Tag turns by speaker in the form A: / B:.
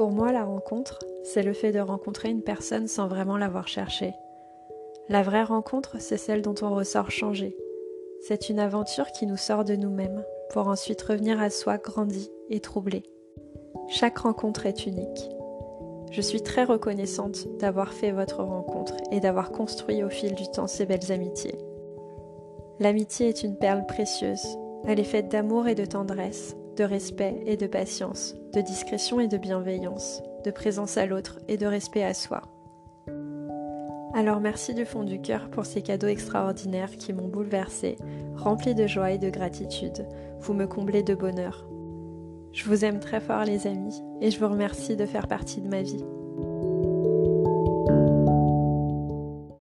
A: Pour moi, la rencontre, c'est le fait de rencontrer une personne sans vraiment l'avoir cherchée. La vraie rencontre, c'est celle dont on ressort changé. C'est une aventure qui nous sort de nous-mêmes pour ensuite revenir à soi grandi et troublé. Chaque rencontre est unique. Je suis très reconnaissante d'avoir fait votre rencontre et d'avoir construit au fil du temps ces belles amitiés. L'amitié est une perle précieuse. Elle est faite d'amour et de tendresse, de respect et de patience, de discrétion et de bienveillance, de présence à l'autre et de respect à soi. Alors merci du fond du cœur pour ces cadeaux extraordinaires qui m'ont bouleversée, rempli de joie et de gratitude. Vous me comblez de bonheur. Je vous aime très fort les amis et je vous remercie de faire partie de ma vie.